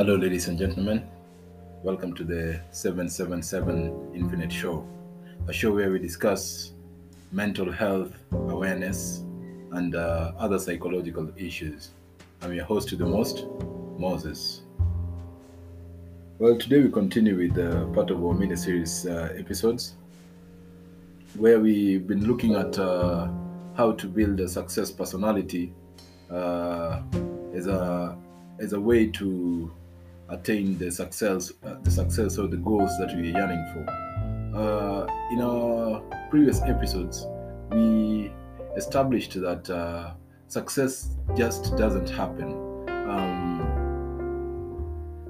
Hello, ladies and gentlemen. Welcome to the 777 Infinite Show, a show where we discuss mental health awareness and uh, other psychological issues. I'm your host to the most, Moses. Well, today we continue with uh, part of our mini series uh, episodes where we've been looking at uh, how to build a success personality uh, as a as a way to attain the success uh, the success or the goals that we're yearning for. Uh, in our previous episodes, we established that uh, success just doesn't happen. Um,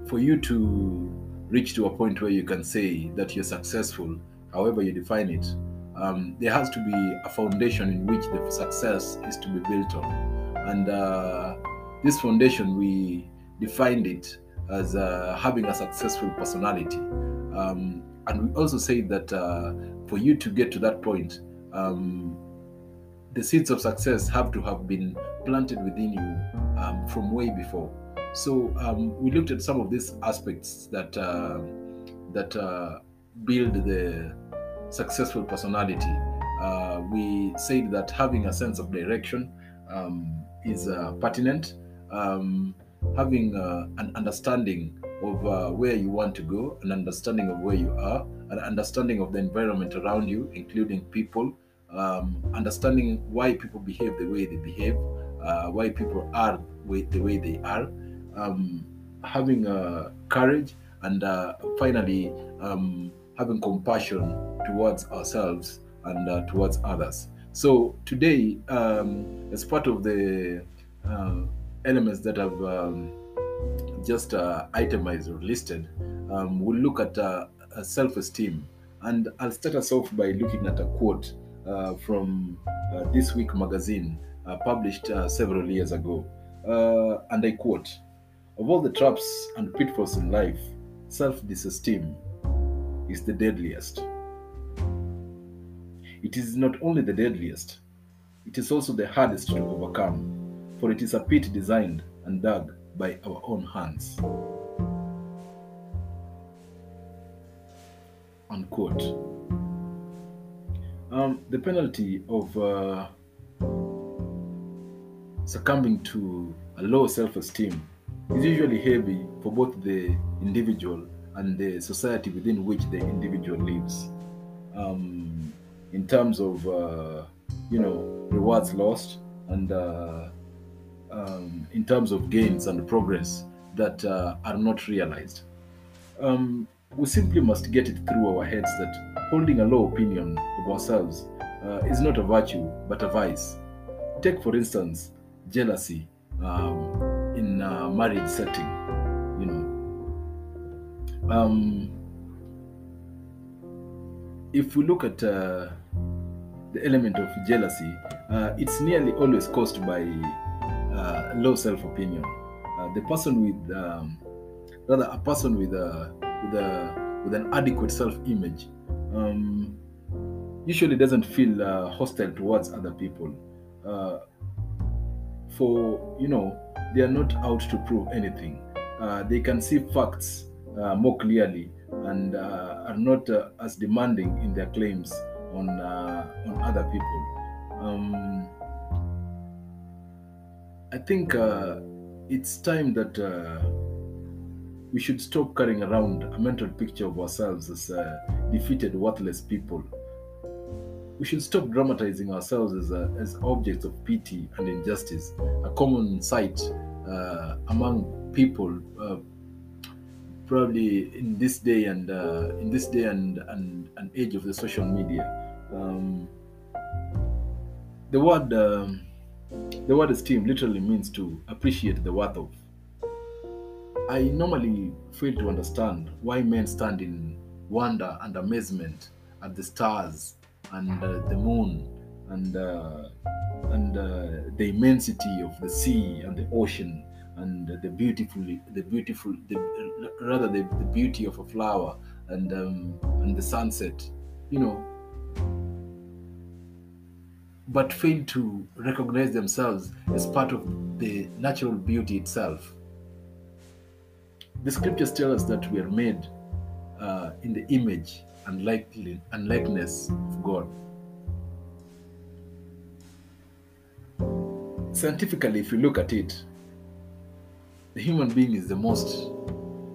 for you to reach to a point where you can say that you're successful, however you define it, um, there has to be a foundation in which the success is to be built on. And uh, this foundation, we defined it as uh, having a successful personality. Um, and we also say that uh, for you to get to that point, um, the seeds of success have to have been planted within you um, from way before. So um, we looked at some of these aspects that uh, that uh, build the successful personality. Uh, we said that having a sense of direction um, is uh, pertinent. Having uh, an understanding of uh, where you want to go, an understanding of where you are, an understanding of the environment around you, including people, um, understanding why people behave the way they behave, uh, why people are the way they are, um, having uh, courage, and uh, finally um, having compassion towards ourselves and uh, towards others. So today, um, as part of the elements that I've um, just uh, itemized or listed, um, we'll look at uh, self esteem. And I'll start us off by looking at a quote uh, from This Week magazine, published several years ago. and I quote Of all the traps and pitfalls in life, self disesteem is the deadliest. It is not only the deadliest, it is also the hardest to overcome for it is a pit designed and dug by our own hands. Unquote. Um, the penalty of uh, succumbing to a low self esteem is usually heavy for both the individual and the society within which the individual lives. Um, in terms of, uh, you know, rewards lost and uh, um, in terms of gains and progress that uh, are not realized. Um, we simply must get it through our heads that holding a low opinion of ourselves uh, is not a virtue but a vice. Take, for instance, jealousy um, in a marriage setting. You know, um, if we look at uh, the element of jealousy, uh, it's nearly always caused by low self-opinion. Uh, the person with, um, rather, a person with a with a with an adequate self-image um, usually doesn't feel uh, hostile towards other people. Uh, for you know, they are not out to prove anything. Uh, they can see facts uh, more clearly and are not as demanding in their claims on on other people. Um, I think uh, it's time that uh, we should stop carrying around a mental picture of ourselves as uh, defeated, worthless people. We should stop dramatizing ourselves as, as objects of pity and injustice, a common sight uh, among people, uh, probably in this day and uh, in this day and, and, and age of the social media. Um, the word. Um, the word esteem literally means to appreciate the worth of. I normally fail to understand why men stand in wonder and amazement at the stars and uh, the moon and uh, and uh, the immensity of the sea and the ocean and the beautiful the beautiful the, rather the, the beauty of a flower and um, and the sunset you know but fail to recognize themselves as part of the natural beauty itself. the scriptures tell us that we are made uh, in the image and, likely, and likeness of God. Scientifically, if you look at it, the human being is the most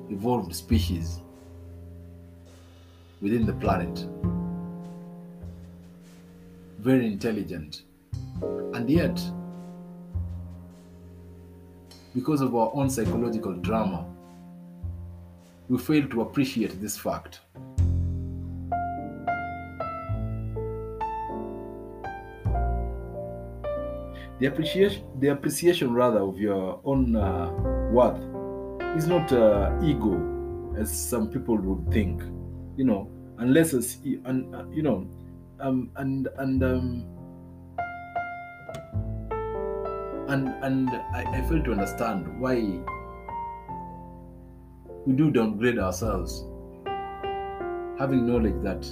evolved species within the planet. Very intelligent. And yet, because of our own psychological drama, we fail to appreciate this fact. The appreciation, the appreciation rather of your own uh, worth is not uh, ego, as some people would think. You know, unless and uh, you know, um, and and um, and and I, I fail to understand why we do downgrade ourselves, having knowledge that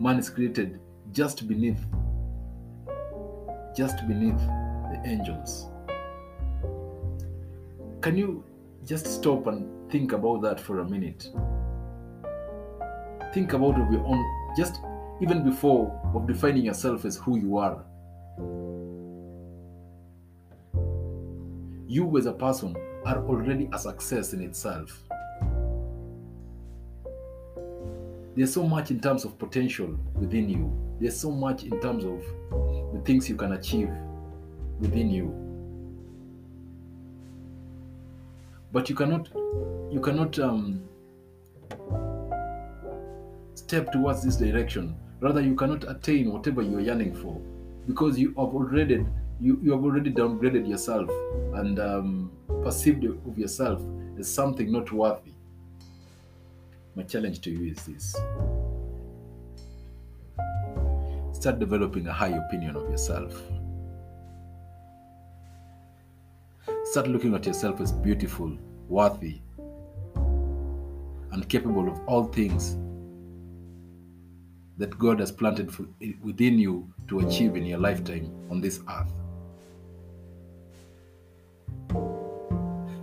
man is created just beneath just beneath the angels. Can you just stop and think about that for a minute think about of your own just even before of defining yourself as who you are. You as a person are already a success in itself. There's so much in terms of potential within you. There's so much in terms of the things you can achieve within you. But you cannot you cannot um, step towards this direction. Rather you cannot attain whatever you're yearning for because you have already you, you have already downgraded yourself and um, perceived of yourself as something not worthy. My challenge to you is this. Start developing a high opinion of yourself. Start looking at yourself as beautiful, worthy, and capable of all things that God has planted within you to achieve in your lifetime on this earth.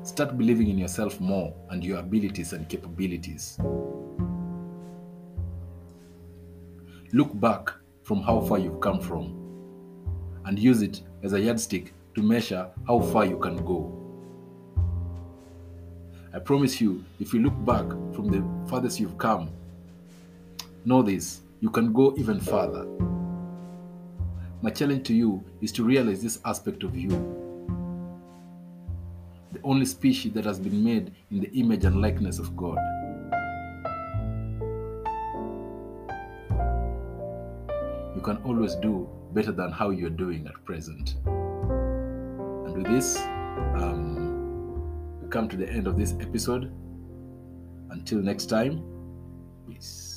Start believing in yourself more and your abilities and capabilities. Look back from how far you've come from and use it as a yardstick to measure how far you can go. I promise you, if you look back from the farthest you've come, know this you can go even further. My challenge to you is to realize this aspect of you. The only species that has been made in the image and likeness of God. You can always do better than how you're doing at present. And with this, um, we come to the end of this episode. Until next time, peace.